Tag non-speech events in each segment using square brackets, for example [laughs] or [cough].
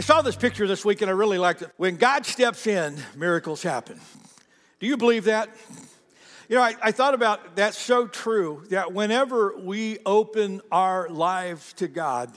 I saw this picture this week and I really liked it. When God steps in, miracles happen. Do you believe that? You know, I, I, thought about that's so true that whenever we open our lives to God,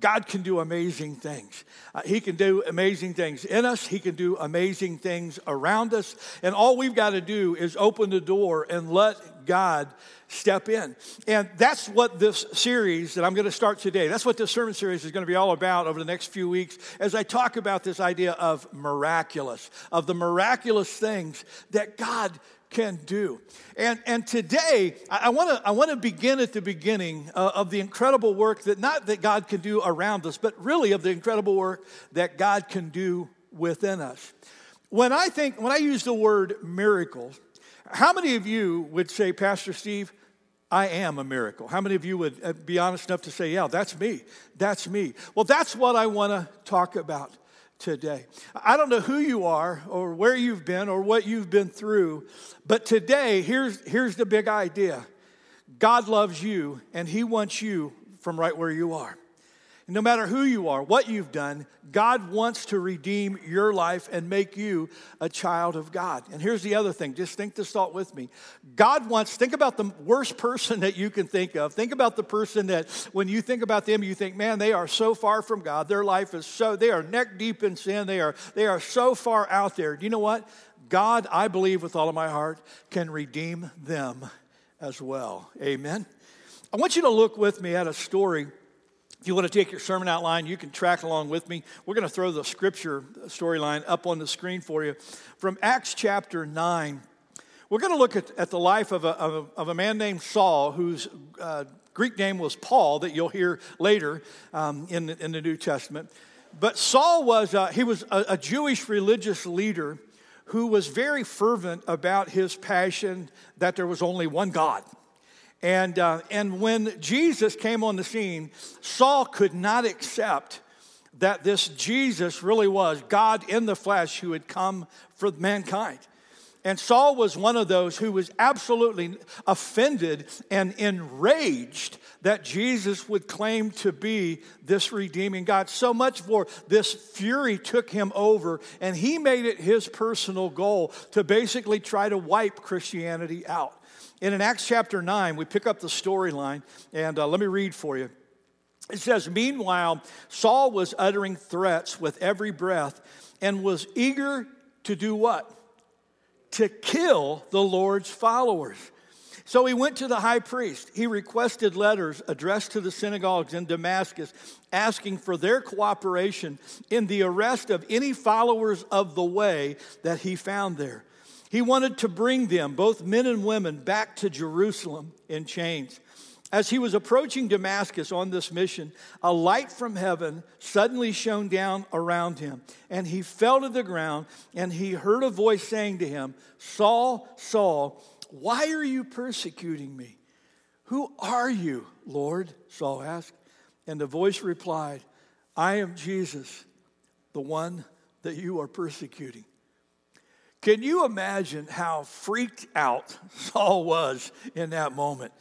God can do amazing things. Uh, he can do amazing things in us, He can do amazing things around us. And all we've got to do is open the door and let God step in. And that's what this series that I'm going to start today, that's what this sermon series is going to be all about over the next few weeks as I talk about this idea of miraculous, of the miraculous things that God can do. And, and today, I want to I wanna begin at the beginning uh, of the incredible work that not that God can do around us, but really of the incredible work that God can do within us. When I think, when I use the word miracle, how many of you would say, Pastor Steve, I am a miracle. How many of you would uh, be honest enough to say, Yeah, that's me? That's me. Well, that's what I want to talk about today. I don't know who you are or where you've been or what you've been through, but today, here's, here's the big idea God loves you, and He wants you from right where you are. No matter who you are, what you've done, God wants to redeem your life and make you a child of God. And here's the other thing just think this thought with me. God wants, think about the worst person that you can think of. Think about the person that when you think about them, you think, man, they are so far from God. Their life is so, they are neck deep in sin. They are, they are so far out there. Do you know what? God, I believe with all of my heart, can redeem them as well. Amen. I want you to look with me at a story if you want to take your sermon outline, you can track along with me. We're going to throw the scripture storyline up on the screen for you. From Acts chapter 9, we're going to look at, at the life of a, of, a, of a man named Saul, whose uh, Greek name was Paul, that you'll hear later um, in, the, in the New Testament. But Saul was, uh, he was a, a Jewish religious leader who was very fervent about his passion that there was only one God. And, uh, and when Jesus came on the scene, Saul could not accept that this Jesus really was God in the flesh who had come for mankind. And Saul was one of those who was absolutely offended and enraged that Jesus would claim to be this redeeming God. So much for this fury took him over, and he made it his personal goal to basically try to wipe Christianity out. And in Acts chapter 9, we pick up the storyline, and uh, let me read for you. It says, Meanwhile, Saul was uttering threats with every breath and was eager to do what? To kill the Lord's followers. So he went to the high priest. He requested letters addressed to the synagogues in Damascus, asking for their cooperation in the arrest of any followers of the way that he found there. He wanted to bring them, both men and women, back to Jerusalem in chains. As he was approaching Damascus on this mission, a light from heaven suddenly shone down around him, and he fell to the ground, and he heard a voice saying to him, Saul, Saul, why are you persecuting me? Who are you, Lord? Saul asked. And the voice replied, I am Jesus, the one that you are persecuting. Can you imagine how freaked out [laughs] Saul was in that moment?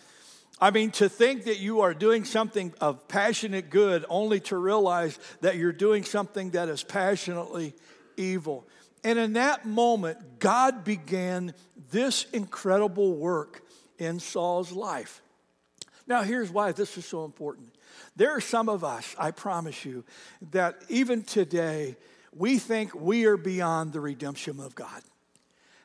I mean, to think that you are doing something of passionate good only to realize that you're doing something that is passionately evil. And in that moment, God began this incredible work in Saul's life. Now, here's why this is so important. There are some of us, I promise you, that even today, we think we are beyond the redemption of God.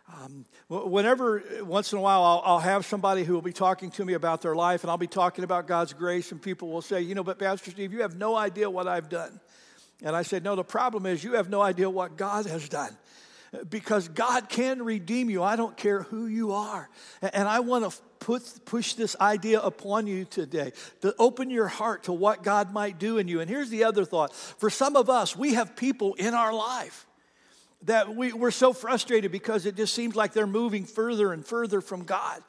Um, whenever, once in a while, I'll, I'll, have somebody who will be talking to me about their life, and I'll be talking about God's grace, and people will say, You know, but Pastor Steve, you have no idea what I've done. And I said, No, the problem is you have no idea what God has done. Because God can redeem you. I don't care who you are. And I want to put, push this idea upon you today to open your heart to what God might do in you. And here's the other thought for some of us, we have people in our life that we, we're so frustrated because it just seems like they're moving further and further from God.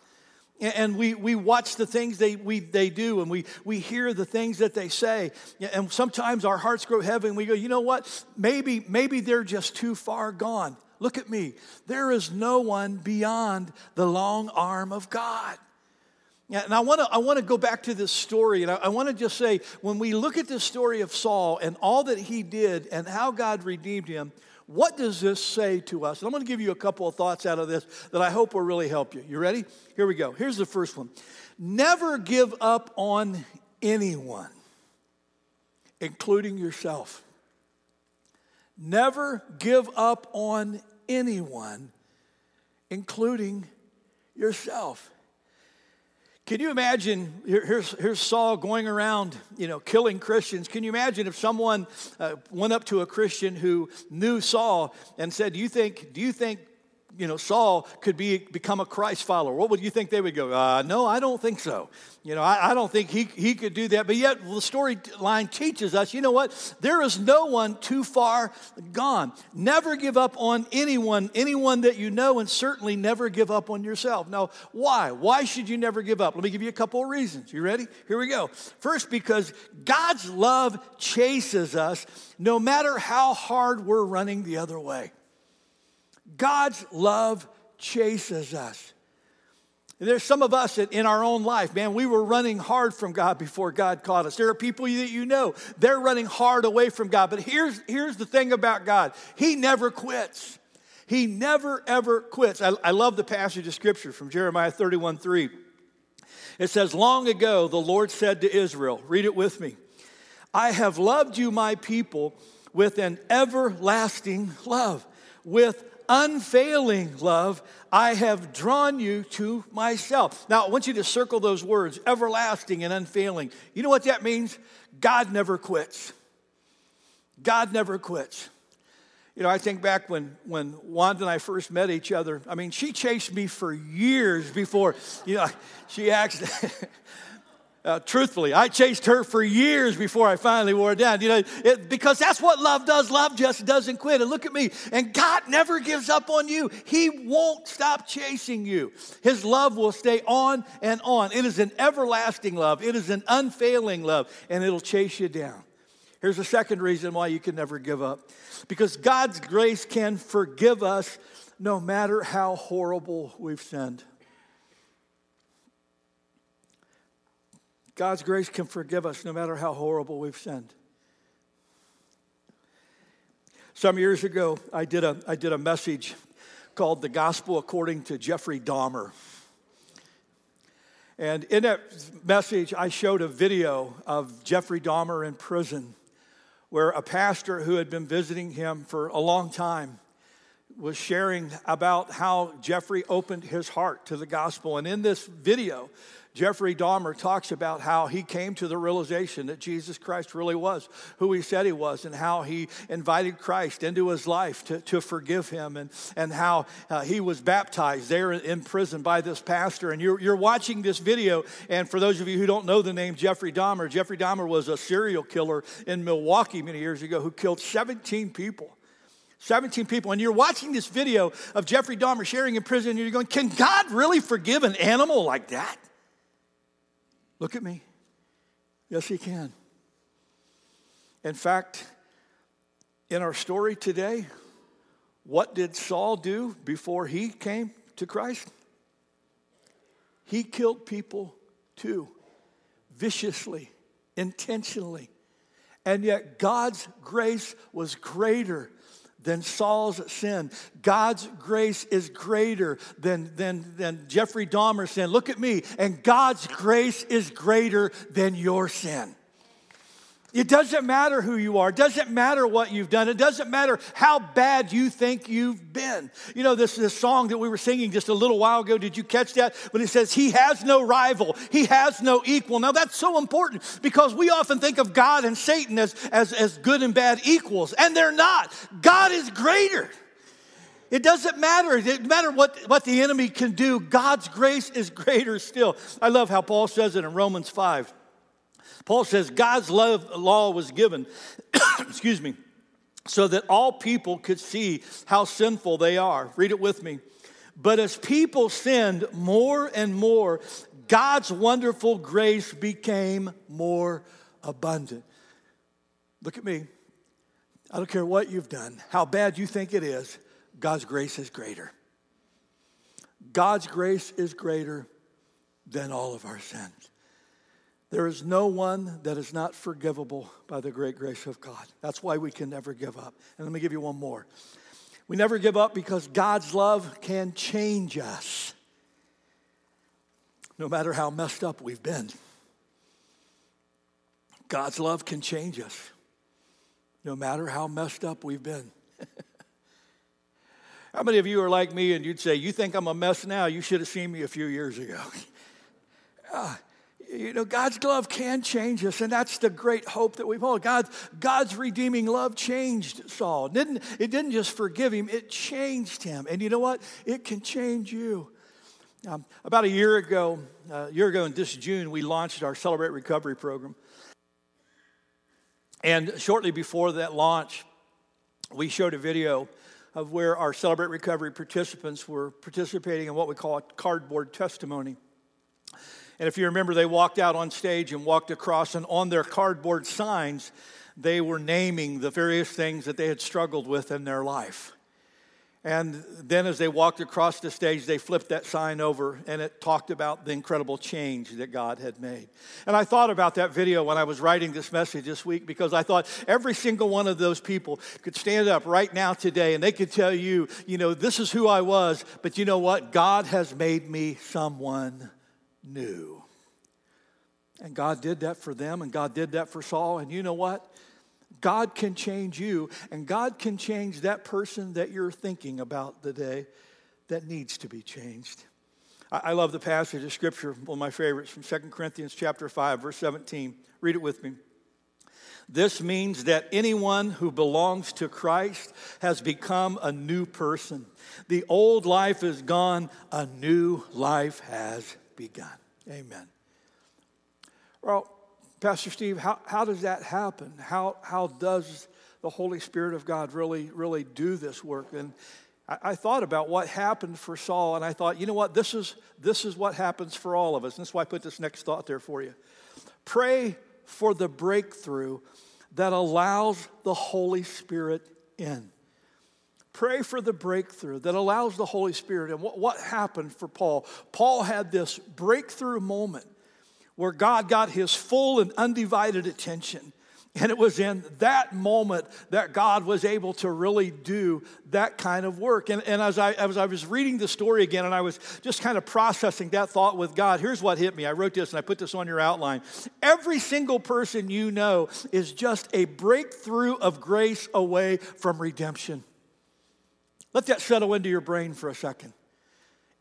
And we, we watch the things they, we, they do and we, we hear the things that they say. And sometimes our hearts grow heavy and we go, you know what? Maybe, maybe they're just too far gone. Look at me. There is no one beyond the long arm of God. And I want to I want to go back to this story, and I, I want to just say, when we look at the story of Saul and all that he did and how God redeemed him, what does this say to us? And I'm going to give you a couple of thoughts out of this that I hope will really help you. You ready? Here we go. Here's the first one. Never give up on anyone, including yourself. Never give up on anyone, including yourself. Can you imagine? Here's, here's Saul going around, you know, killing Christians. Can you imagine if someone uh, went up to a Christian who knew Saul and said, "Do you think? Do you think you know, Saul could be, become a Christ follower, what would you think they would go? Uh, no, I don't think so. You know, I, I, don't think he, he could do that. But yet, the storyline teaches us, you know what? There is no one too far gone. Never give up on anyone, anyone that you know, and certainly never give up on yourself. Now, why? Why should you never give up? Let me give you a couple of reasons. You ready? Here we go. First, because God's love chases us no matter how hard we're running the other way. God's love chases us. There's some of us in our own life, man, we were running hard from God before God caught us. There are people that you know, they're running hard away from God. But here's, here's the thing about God He never quits. He never, ever quits. I, I love the passage of scripture from Jeremiah 31 3. It says, Long ago, the Lord said to Israel, read it with me, I have loved you, my people, with an everlasting love, with unfailing love, I have drawn you to myself. Now, I want you to circle those words everlasting and unfailing. You know what that means? God never quits. God never quits. You know, I think back when, when Wanda and I first met each other. I mean, she chased me for years before, you know, she asked, [laughs] Uh, truthfully, I chased her for years before I finally wore it down. You know, it, because that's what love does. Love just doesn't quit. And look at me. And God never gives up on you. He won't stop chasing you. His love will stay on and on. It is an everlasting love. It is an unfailing love, and it'll chase you down. Here's a second reason why you can never give up. Because God's grace can forgive us no matter how horrible we've sinned. God's grace can forgive us no matter how horrible we've sinned. Some years ago, I did a, I did a message called The Gospel According to Jeffrey Dahmer. And in that message, I showed a video of Jeffrey Dahmer in prison where a pastor who had been visiting him for a long time was sharing about how Jeffrey opened his heart to the gospel. And in this video, Jeffrey Dahmer talks about how he came to the realization that Jesus Christ really was who he said he was and how he invited Christ into his life to, to forgive him and, and how uh, he was baptized there in prison by this pastor. And you're, you're watching this video, and for those of you who don't know the name Jeffrey Dahmer, Jeffrey Dahmer was a serial killer in Milwaukee many years ago who killed 17 people. 17 people. And you're watching this video of Jeffrey Dahmer sharing in prison, and you're going, Can God really forgive an animal like that? Look at me. Yes, He can. In fact, in our story today, what did Saul do before he came to Christ? He killed people too, viciously, intentionally. And yet God's grace was greater than Saul's sin. God's grace is greater than, than, than Jeffrey Dahmer's sin. Look at me. And God's grace is greater than your sin. It doesn't matter who you are. It doesn't matter what you've done. It doesn't matter how bad you think you've been. You know, this, this song that we were singing just a little while ago, did you catch that? When it says, He has no rival, He has no equal. Now, that's so important because we often think of God and Satan as, as, as good and bad equals, and they're not. God is greater. It doesn't matter. It doesn't matter what, what the enemy can do. God's grace is greater still. I love how Paul says it in Romans 5. Paul says God's love, law was given, [coughs] excuse me, so that all people could see how sinful they are. Read it with me. But as people sinned more and more, God's wonderful grace became more abundant. Look at me. I don't care what you've done, how bad you think it is, God's grace is greater. God's grace is greater than all of our sins. There is no one that is not forgivable by the great grace of God. That's why we can never give up. And let me give you one more. We never give up because God's love can change us, no matter how messed up we've been. God's love can change us, no matter how messed up we've been. [laughs] how many of you are like me and you'd say, You think I'm a mess now? You should have seen me a few years ago. uh, [laughs] you know, God's love can change us, and that's the great hope that we hold. God, God's redeeming love changed Saul. It didn't, it didn't just forgive him, it changed him. And you know what? It can change you. Um, about a year ago, uh, a year ago in this June, we launched our Celebrate Recovery program. And shortly before that launch, we showed a video of where our Celebrate Recovery participants were participating in what we call a cardboard testimony. And if you remember, they walked out on stage and walked across, and on their cardboard signs, they were naming the various things that they had struggled with in their life. And then as they walked across the stage, they flipped that sign over and it talked about the incredible change that God had made. And I thought about that video when I was writing this message this week because I thought every single one of those people could stand up right now today and they could tell you, you know, this is who I was, but you know what? God has made me someone new. And God did that for them, and God did that for Saul. And you know what? God can change you, and God can change that person that you're thinking about today that needs to be changed. I love the passage of scripture, one of my favorites from 2 Corinthians chapter 5, verse 17. Read it with me. This means that anyone who belongs to Christ has become a new person. The old life is gone, a new life has begun. Amen. Well, Pastor Steve, how, how does that happen? How, how does the Holy Spirit of God really, really do this work? And I, I, thought about what happened for Saul, and I thought, you know what? This is, this is what happens for all of us. And that's why I put this next thought there for you. Pray for the breakthrough that allows the Holy Spirit in. Pray for the breakthrough that allows the Holy Spirit. And what, what happened for Paul? Paul had this breakthrough moment where God got his full and undivided attention. And it was in that moment that God was able to really do that kind of work. And, and as, I, as I was reading the story again and I was just kind of processing that thought with God, here's what hit me. I wrote this and I put this on your outline. Every single person you know is just a breakthrough of grace away from redemption. Let that settle into your brain for a second.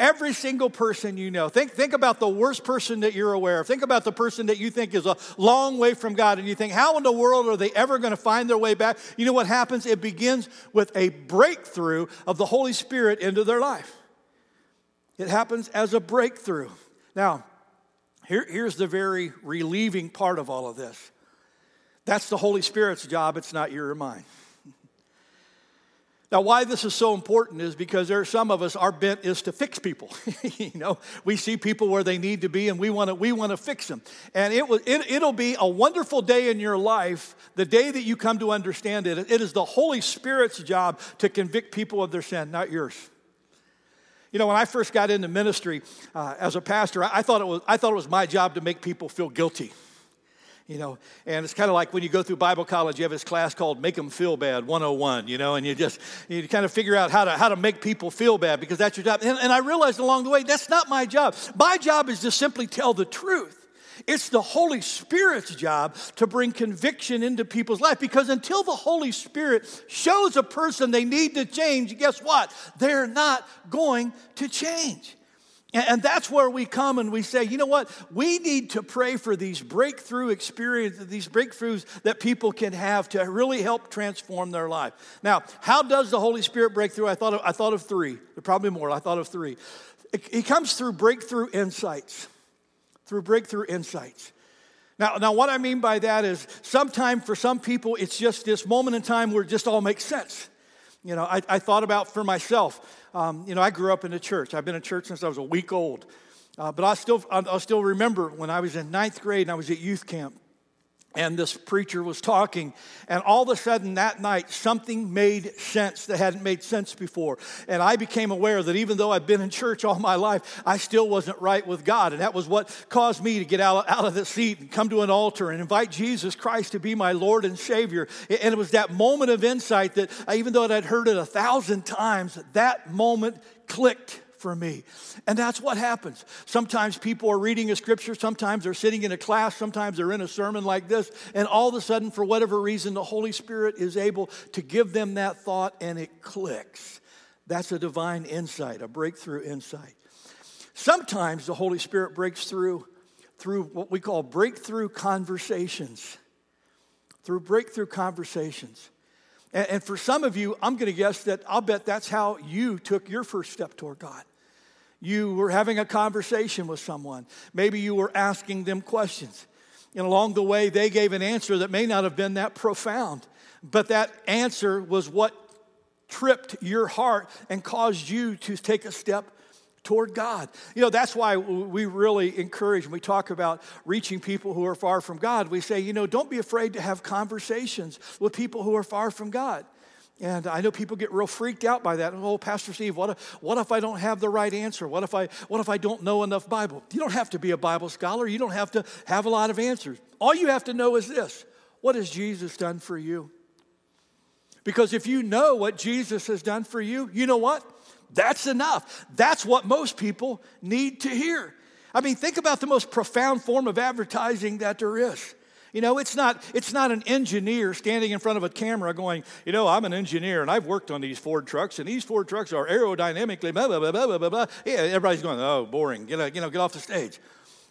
Every single person you know. Think, think about the worst person that you're aware of. Think about the person that you think is a long way from God, and you think, how in the world are they ever going to find their way back? You know what happens? It begins with a breakthrough of the Holy Spirit into their life. It happens as a breakthrough. Now, here, here's the very relieving part of all of this that's the Holy Spirit's job, it's not your or mine. Now, why this is so important is because there are some of us, our bent is to fix people. [laughs] you know, we see people where they need to be and we want to, we want to fix them. And it, will, it, it'll be a wonderful day in your life, the day that you come to understand it. It is the Holy Spirit's job to convict people of their sin, not yours. You know, when I first got into ministry uh, as a pastor, I, I, thought it was, I thought it was my job to make people feel guilty you know and it's kind of like when you go through bible college you have this class called make them feel bad 101 you know and you just you kind of figure out how to how to make people feel bad because that's your job and, and i realized along the way that's not my job my job is to simply tell the truth it's the Holy Spirit's job to bring conviction into people's life because until the Holy Spirit shows a person they need to change, guess what? They're not going to change. And that's where we come and we say, you know what? We need to pray for these breakthrough experiences, these breakthroughs that people can have to really help transform their life. Now, how does the Holy Spirit break through? I thought of, I thought of three. Probably more. I thought of three. He comes through breakthrough insights. Through breakthrough insights. Now, now, what I mean by that is sometimes for some people, it's just this moment in time where it just all makes sense. You know, I, I thought about for myself, um, you know, I grew up in a church. I've been in church since I was a week old. Uh, but I still, I, I still remember when I was in ninth grade and I was at youth camp. And this preacher was talking and all of a sudden that night something made sense that hadn't made sense before. And i became aware that even though i've been in church all my life i still wasn't right with god. And that was what caused me to get out, out of the seat and come to an altar and invite jesus christ to be my lord and savior. And it was that moment of insight that even though i'd heard it a thousand times that moment clicked for me. And that's what happens. Sometimes people are reading a scripture, sometimes they're sitting in a class, sometimes they're in a sermon like this, and all of a sudden, for whatever reason, the Holy Spirit is able to give them that thought and it clicks. That's a divine insight, a breakthrough insight. Sometimes the Holy Spirit breaks through through what we call breakthrough conversations. Through breakthrough conversations. And, and for some of you, I'm going to guess that I'll bet that's how you took your first step toward God. You were having a conversation with someone. Maybe you were asking them questions. And along the way, they gave an answer that may not have been that profound, but that answer was what tripped your heart and caused you to take a step toward God. You know, that's why we really encourage, when we talk about reaching people who are far from God, we say, you know, don't be afraid to have conversations with people who are far from God. And I know people get real freaked out by that. Oh, Pastor Steve, what if, what if I don't have the right answer? What if, I, what if I don't know enough Bible? You don't have to be a Bible scholar. You don't have to have a lot of answers. All you have to know is this what has Jesus done for you? Because if you know what Jesus has done for you, you know what? That's enough. That's what most people need to hear. I mean, think about the most profound form of advertising that there is. You know, it's not, it's not an engineer standing in front of a camera going, you know, I'm an engineer and I've worked on these Ford trucks and these Ford trucks are aerodynamically blah, blah, blah, blah, blah, blah. Yeah, everybody's going, oh, boring. Get, uh, you know, get off the stage.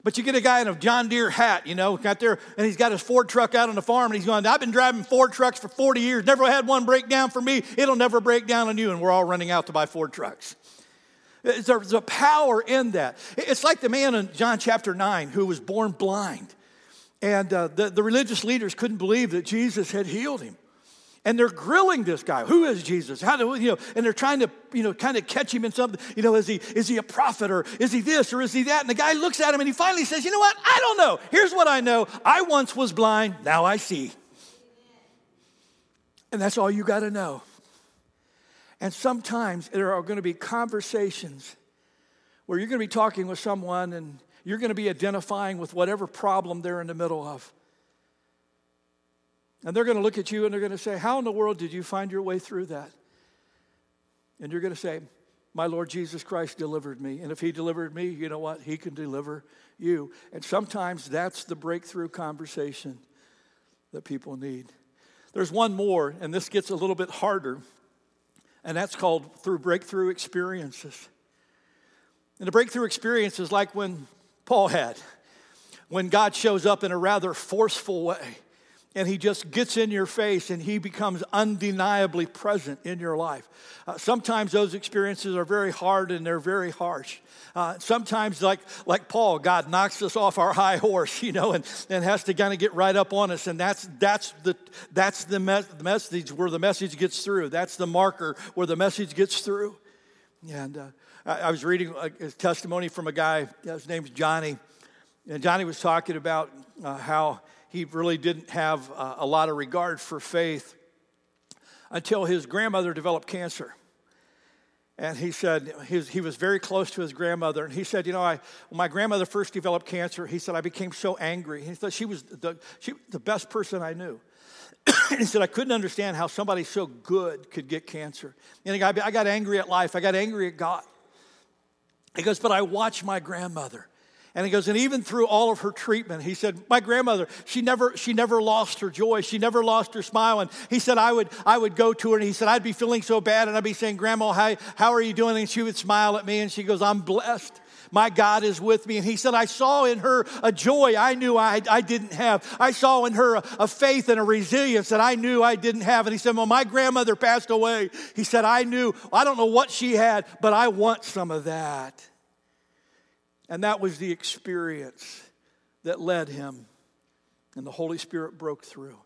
But you get a guy in a John Deere hat, you know, got there, and he's got his Ford truck out on the farm, and he's going, I've been driving Ford trucks for 40 years, never had one break down for me. It'll never break down on you, and we're all running out to buy Ford trucks. There's a power in that. It's like the man in John chapter 9 who was born blind. And uh, the, the religious leaders couldn't believe that Jesus had healed him and they're grilling this guy. Who is Jesus? How do you know? And they're trying to you know kind of catch him in something. You know, is he is he a prophet or is he this or is he that? And the guy looks at him and he finally says, "You know what? I don't know. Here's what I know. I once was blind. Now I see." And that's all you got to know. And sometimes there are going to be conversations where you're going to be talking with someone and you're going to be identifying with whatever problem they're in the middle of. And they're going to look at you and they're going to say, How in the world did you find your way through that? And you're going to say, My Lord Jesus Christ delivered me. And if He delivered me, you know what? He can deliver you. And sometimes that's the breakthrough conversation that people need. There's one more, and this gets a little bit harder, and that's called through breakthrough experiences. And the breakthrough experience is like when Paul had, when God shows up in a rather forceful way and he just gets in your face and he becomes undeniably present in your life. Uh, sometimes those experiences are very hard and they're very harsh. Uh, sometimes, like, like Paul, God knocks us off our high horse, [laughs] you know, and, and has to kind of get right up on us. And that's, that's, the, that's the, me- the message where the message gets through. That's the marker where the message gets through. And uh, I, I, was reading a, a, testimony from a guy, his name's Johnny. And Johnny was talking about uh, how he really didn't have uh, a lot of regard for faith until his grandmother developed cancer. And he said he was very close to his grandmother. And he said, You know, I, when my grandmother first developed cancer, he said, I became so angry. He thought she was the, she, the best person I knew. [coughs] he said, I couldn't understand how somebody so good could get cancer. And got, I got angry at life, I got angry at God. He goes, But I watched my grandmother. And he goes, and even through all of her treatment, he said, my grandmother, she never, she never lost her joy. She never lost her smile. And he said, I would, I would go to her and he said, I'd be feeling so bad. And I'd be saying, Grandma, how, how are you doing? And she would smile at me and she goes, I'm blessed. My God is with me. And he said, I saw in her a joy I knew I, I didn't have. I saw in her a, a faith and a resilience that I knew I didn't have. And he said, Well, my grandmother passed away. He said, I knew, I don't know what she had, but I want some of that. And that was the experience that led him. And the Holy Spirit broke through.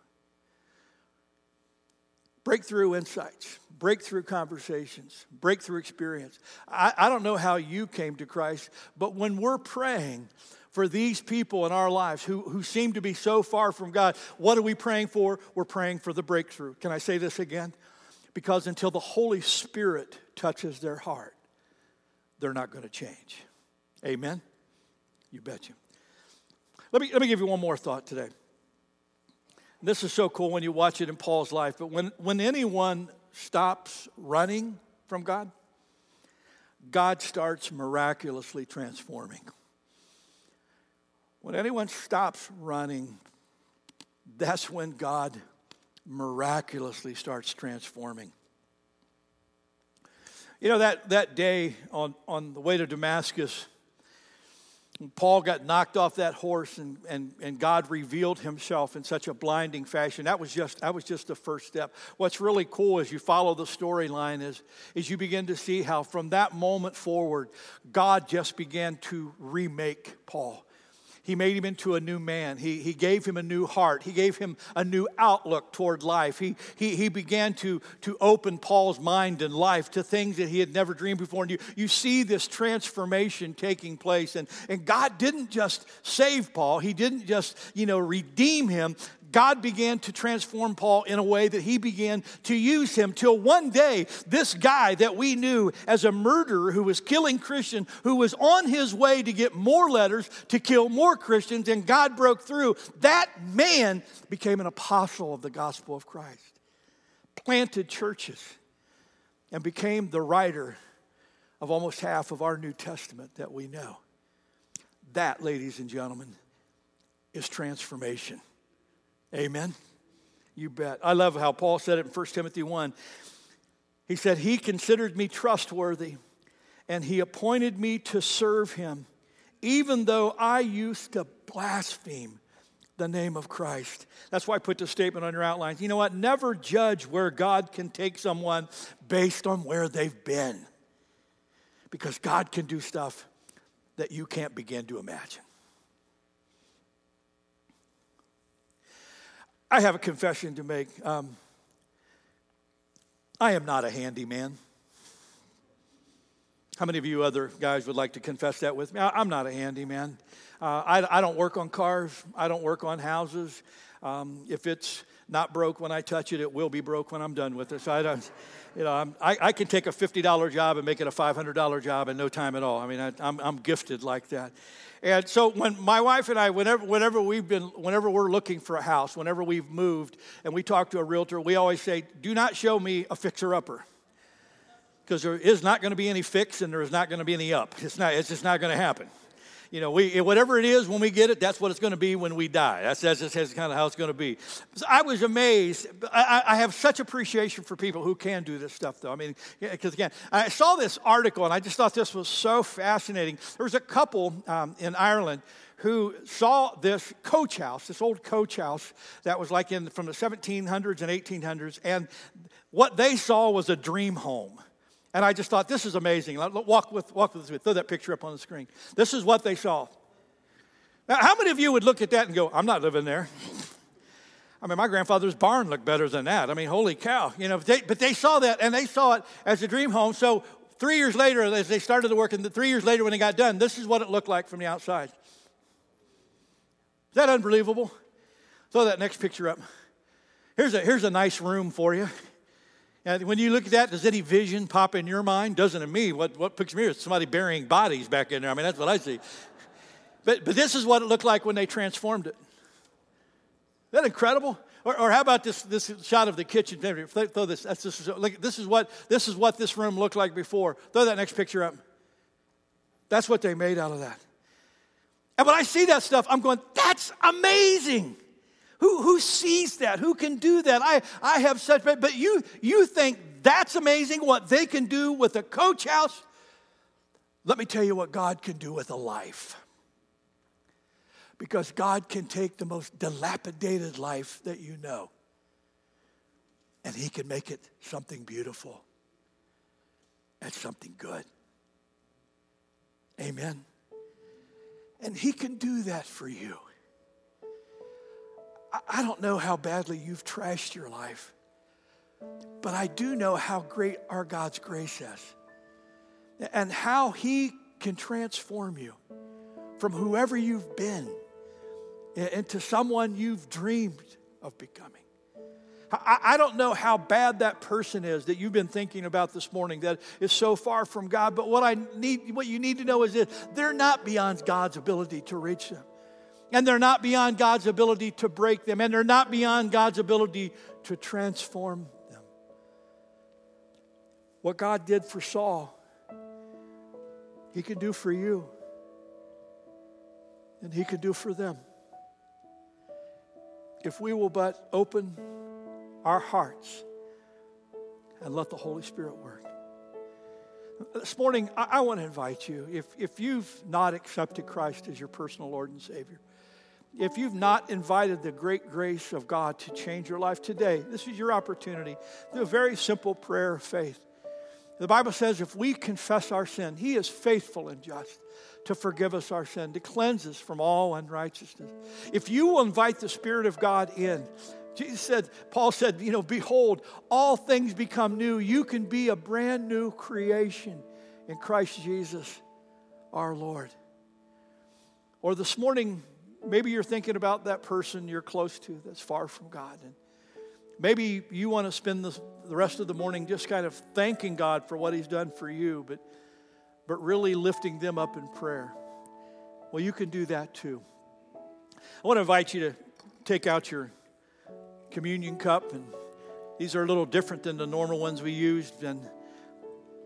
breakthrough insights, breakthrough conversations, breakthrough experience. I, I don't know how you came to Christ, but when we're praying, for these people in our lives who, who seem to be so far from God, what are we praying for? We're praying for the breakthrough. Can I say this again? Because until the Holy Spirit touches their heart, they're not going to change. Amen? You betcha. Let me, let me give you one more thought today. This is so cool when you watch it in Paul's life, but when, when anyone stops running from God, God starts miraculously transforming. When anyone stops running, that's when God miraculously starts transforming. You know, that, that day on, on the way to Damascus, Paul got knocked off that horse and, and, and God revealed himself in such a blinding fashion. That was just, that was just the first step. What's really cool as you follow the storyline is, is you begin to see how from that moment forward, God just began to remake Paul. He made him into a new man. He, he gave him a new heart. He gave him a new outlook toward life. He, he, he began to, to open Paul's mind and life to things that he had never dreamed before. And you, you see this transformation taking place. And, and God didn't just save Paul, He didn't just, you know, redeem him. God began to transform Paul in a way that he began to use him till one day, this guy that we knew as a murderer who was killing Christians, who was on his way to get more letters to kill more Christians, and God broke through, that man became an apostle of the gospel of Christ, planted churches, and became the writer of almost half of our New Testament that we know. That, ladies and gentlemen, is transformation. Amen. You bet. I love how Paul said it in 1 Timothy 1. He said, He considered me trustworthy, and He appointed me to serve Him, even though I used to blaspheme the name of Christ. That's why I put the statement on your outlines. You know what? Never judge where God can take someone based on where they've been, because God can do stuff that you can't begin to imagine. I have a confession to make. Um, I am not a handyman. How many of you other guys would like to confess that with me? I, am not a handyman. Uh, I, I, don't work on cars. I don't work on houses. Um, if it's not broke when I touch it, it will be broke when I'm done with it. So I don't, you know, I, I can take a $50 job and make it a $500 job in no time at all. I mean, I, I'm, I'm gifted like that. And so when my wife and I, whenever, whenever we've been, whenever we're looking for a house, whenever we've moved and we talk to a realtor, we always say, do not show me a fixer-upper. Because there is not going to be any fix and there is not going to be any up. It's, not, it's just not going to happen you know, we, whatever it is when we get it, that's what it's going to be when we die. That's, that's, that's kind of how it's going to be. So I was amazed. I, I, have such appreciation for people who can do this stuff, though. I mean, because again, I saw this article and I just thought this was so fascinating. There was a couple um, in Ireland who saw this coach house, this old coach house that was like in from the 1700s and 1800s, and what they saw was a dream home. And I just thought, this is amazing. Walk with, walk with me. Throw that picture up on the screen. This is what they saw. Now, how many of you would look at that and go, I'm not living there? I mean, my grandfather's barn looked better than that. I mean, holy cow. You know, they, but they saw that and they saw it as a dream home. So three years later, as they started the work, and three years later when they got done, this is what it looked like from the outside. Is that unbelievable? Throw that next picture up. Here's a, here's a nice room for you. And when you look at that, does any vision pop in your mind? Doesn't in me. What, what picks me is somebody burying bodies back in there. I mean, that's what I see. But, but this is what it looked like when they transformed it. Isn't that incredible? Or, or how about this, this shot of the kitchen? Throw this. That's, this, is, like, this, is what, this is what this room looked like before. Throw that next picture up. That's what they made out of that. And when I see that stuff, I'm going, that's amazing. Who, who sees that? Who can do that? I, I have such, but you, you think that's amazing what they can do with a coach house? Let me tell you what God can do with a life. Because God can take the most dilapidated life that you know and He can make it something beautiful and something good. Amen. And He can do that for you. I don't know how badly you've trashed your life, But I do know how great our God's grace is and how He can transform you from whoever you've been into someone you've dreamed of becoming. I, don't know how bad that person is that you've been thinking about this morning that is so far from God, but what I need, what you need to know is that they're not beyond God's ability to reach them. And they're not beyond God's ability to break them, and they're not beyond God's ability to transform them. What God did for Saul, He could do for you, and He could do for them. If we will but open our hearts and let the Holy Spirit work. This morning, I, I want to invite you, if, if you've not accepted Christ as your personal Lord and Savior, if you've not invited the great grace of God to change your life today, this is your opportunity. Do a very simple prayer of faith. The Bible says if we confess our sin, He is faithful and just to forgive us our sin, to cleanse us from all unrighteousness. If you will invite the Spirit of God in, Jesus said, Paul said, you know, behold, all things become new. You can be a brand new creation in Christ Jesus our Lord. Or this morning, maybe you're thinking about that person you're close to that's far from God. And maybe you want to spend the, the rest of the morning just kind of thanking God for what He's done for you, but, but really lifting them up in prayer. Well, you can do that too. I want to invite you to take out your communion cup, and these are a little different than the normal ones we used. And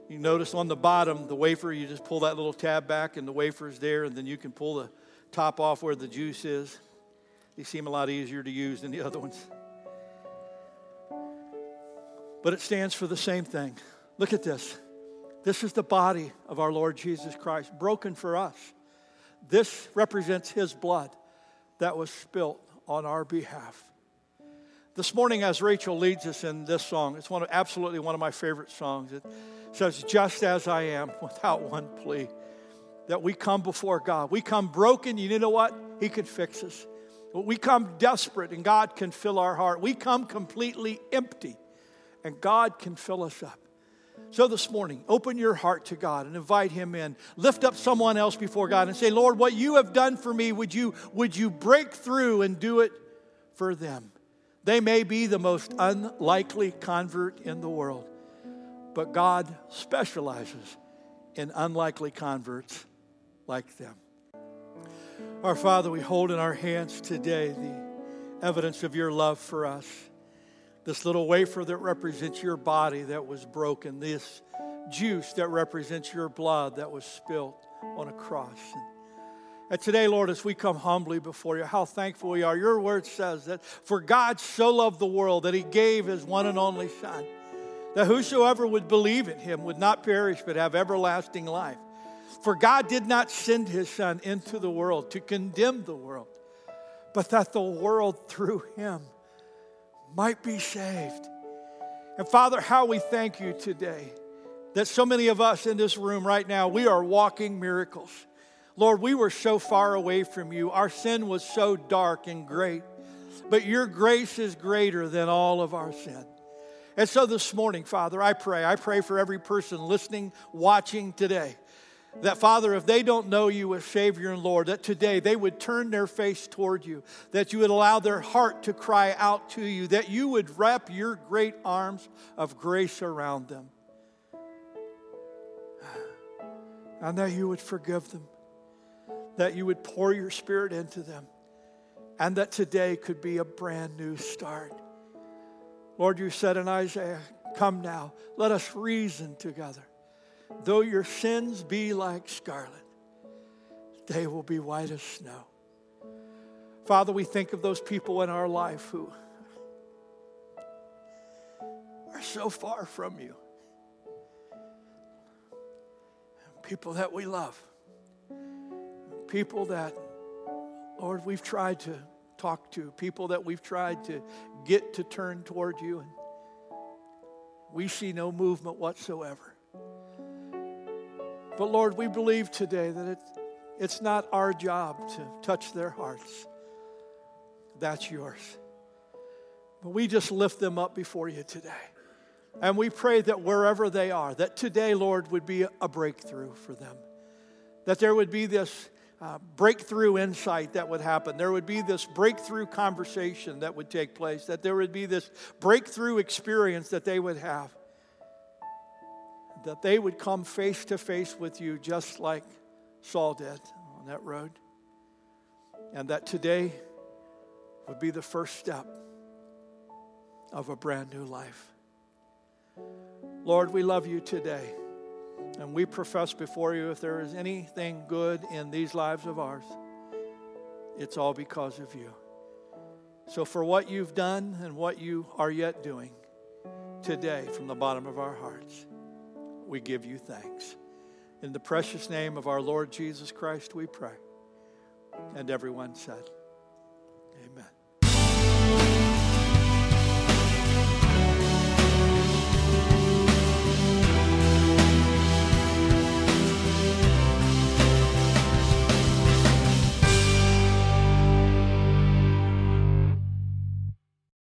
you notice on the bottom, the wafer, you just pull that little tab back, and the wafer is there, and then you can pull the top off where the juice is. They seem a lot easier to use than the other ones. But it stands for the same thing. Look at this. This is the body of our Lord Jesus Christ, broken for us. This represents his blood that was spilt on our behalf. This morning, as Rachel leads us in this song, it's one of, absolutely one of my favorite songs. It says, Just as I am, without one plea, that we come before God. We come broken, you know what? He can fix us. We come desperate, and God can fill our heart. We come completely empty, and God can fill us up. So this morning, open your heart to God and invite Him in. Lift up someone else before God and say, Lord, what you have done for me, would you, would you break through and do it for them? They may be the most unlikely convert in the world, but God specializes in unlikely converts like them. Our Father, we hold in our hands today the evidence of your love for us. This little wafer that represents your body that was broken, this juice that represents your blood that was spilt on a cross. And today, Lord, as we come humbly before you, how thankful we are. Your word says that for God so loved the world that he gave his one and only Son, that whosoever would believe in him would not perish but have everlasting life. For God did not send his Son into the world to condemn the world, but that the world through him might be saved. And Father, how we thank you today that so many of us in this room right now, we are walking miracles. Lord, we were so far away from you. Our sin was so dark and great. But your grace is greater than all of our sin. And so this morning, Father, I pray, I pray for every person listening, watching today, that Father, if they don't know you as Savior and Lord, that today they would turn their face toward you, that you would allow their heart to cry out to you, that you would wrap your great arms of grace around them, [sighs] and that you would forgive them that you would pour your spirit into them, and that today could be a brand new start. Lord, you said in Isaiah, Come now, let us reason together. Though your sins be like scarlet, they will be white as snow. Father, we think of those people in our life who are so far from you. People that we love people that, Lord, we've tried to talk to, people that we've tried to get to turn toward you, and we see no movement whatsoever. But Lord, we believe today that it, it's not our job to touch their hearts. That's yours. But we just lift them up before you today. And we pray that wherever they are, that today, Lord, would be a breakthrough for them. That there would be this uh, breakthrough insight that would happen. There would be this breakthrough conversation that would take place. That there would be this breakthrough experience that they would have. That they would come face to face with you just like Saul did on that road. And that today would be the first step of a brand new life. Lord, we love you today. And we profess before you if there is anything good in these lives of ours, it's all because of you. So, for what you've done and what you are yet doing today, from the bottom of our hearts, we give you thanks. In the precious name of our Lord Jesus Christ, we pray. And everyone said.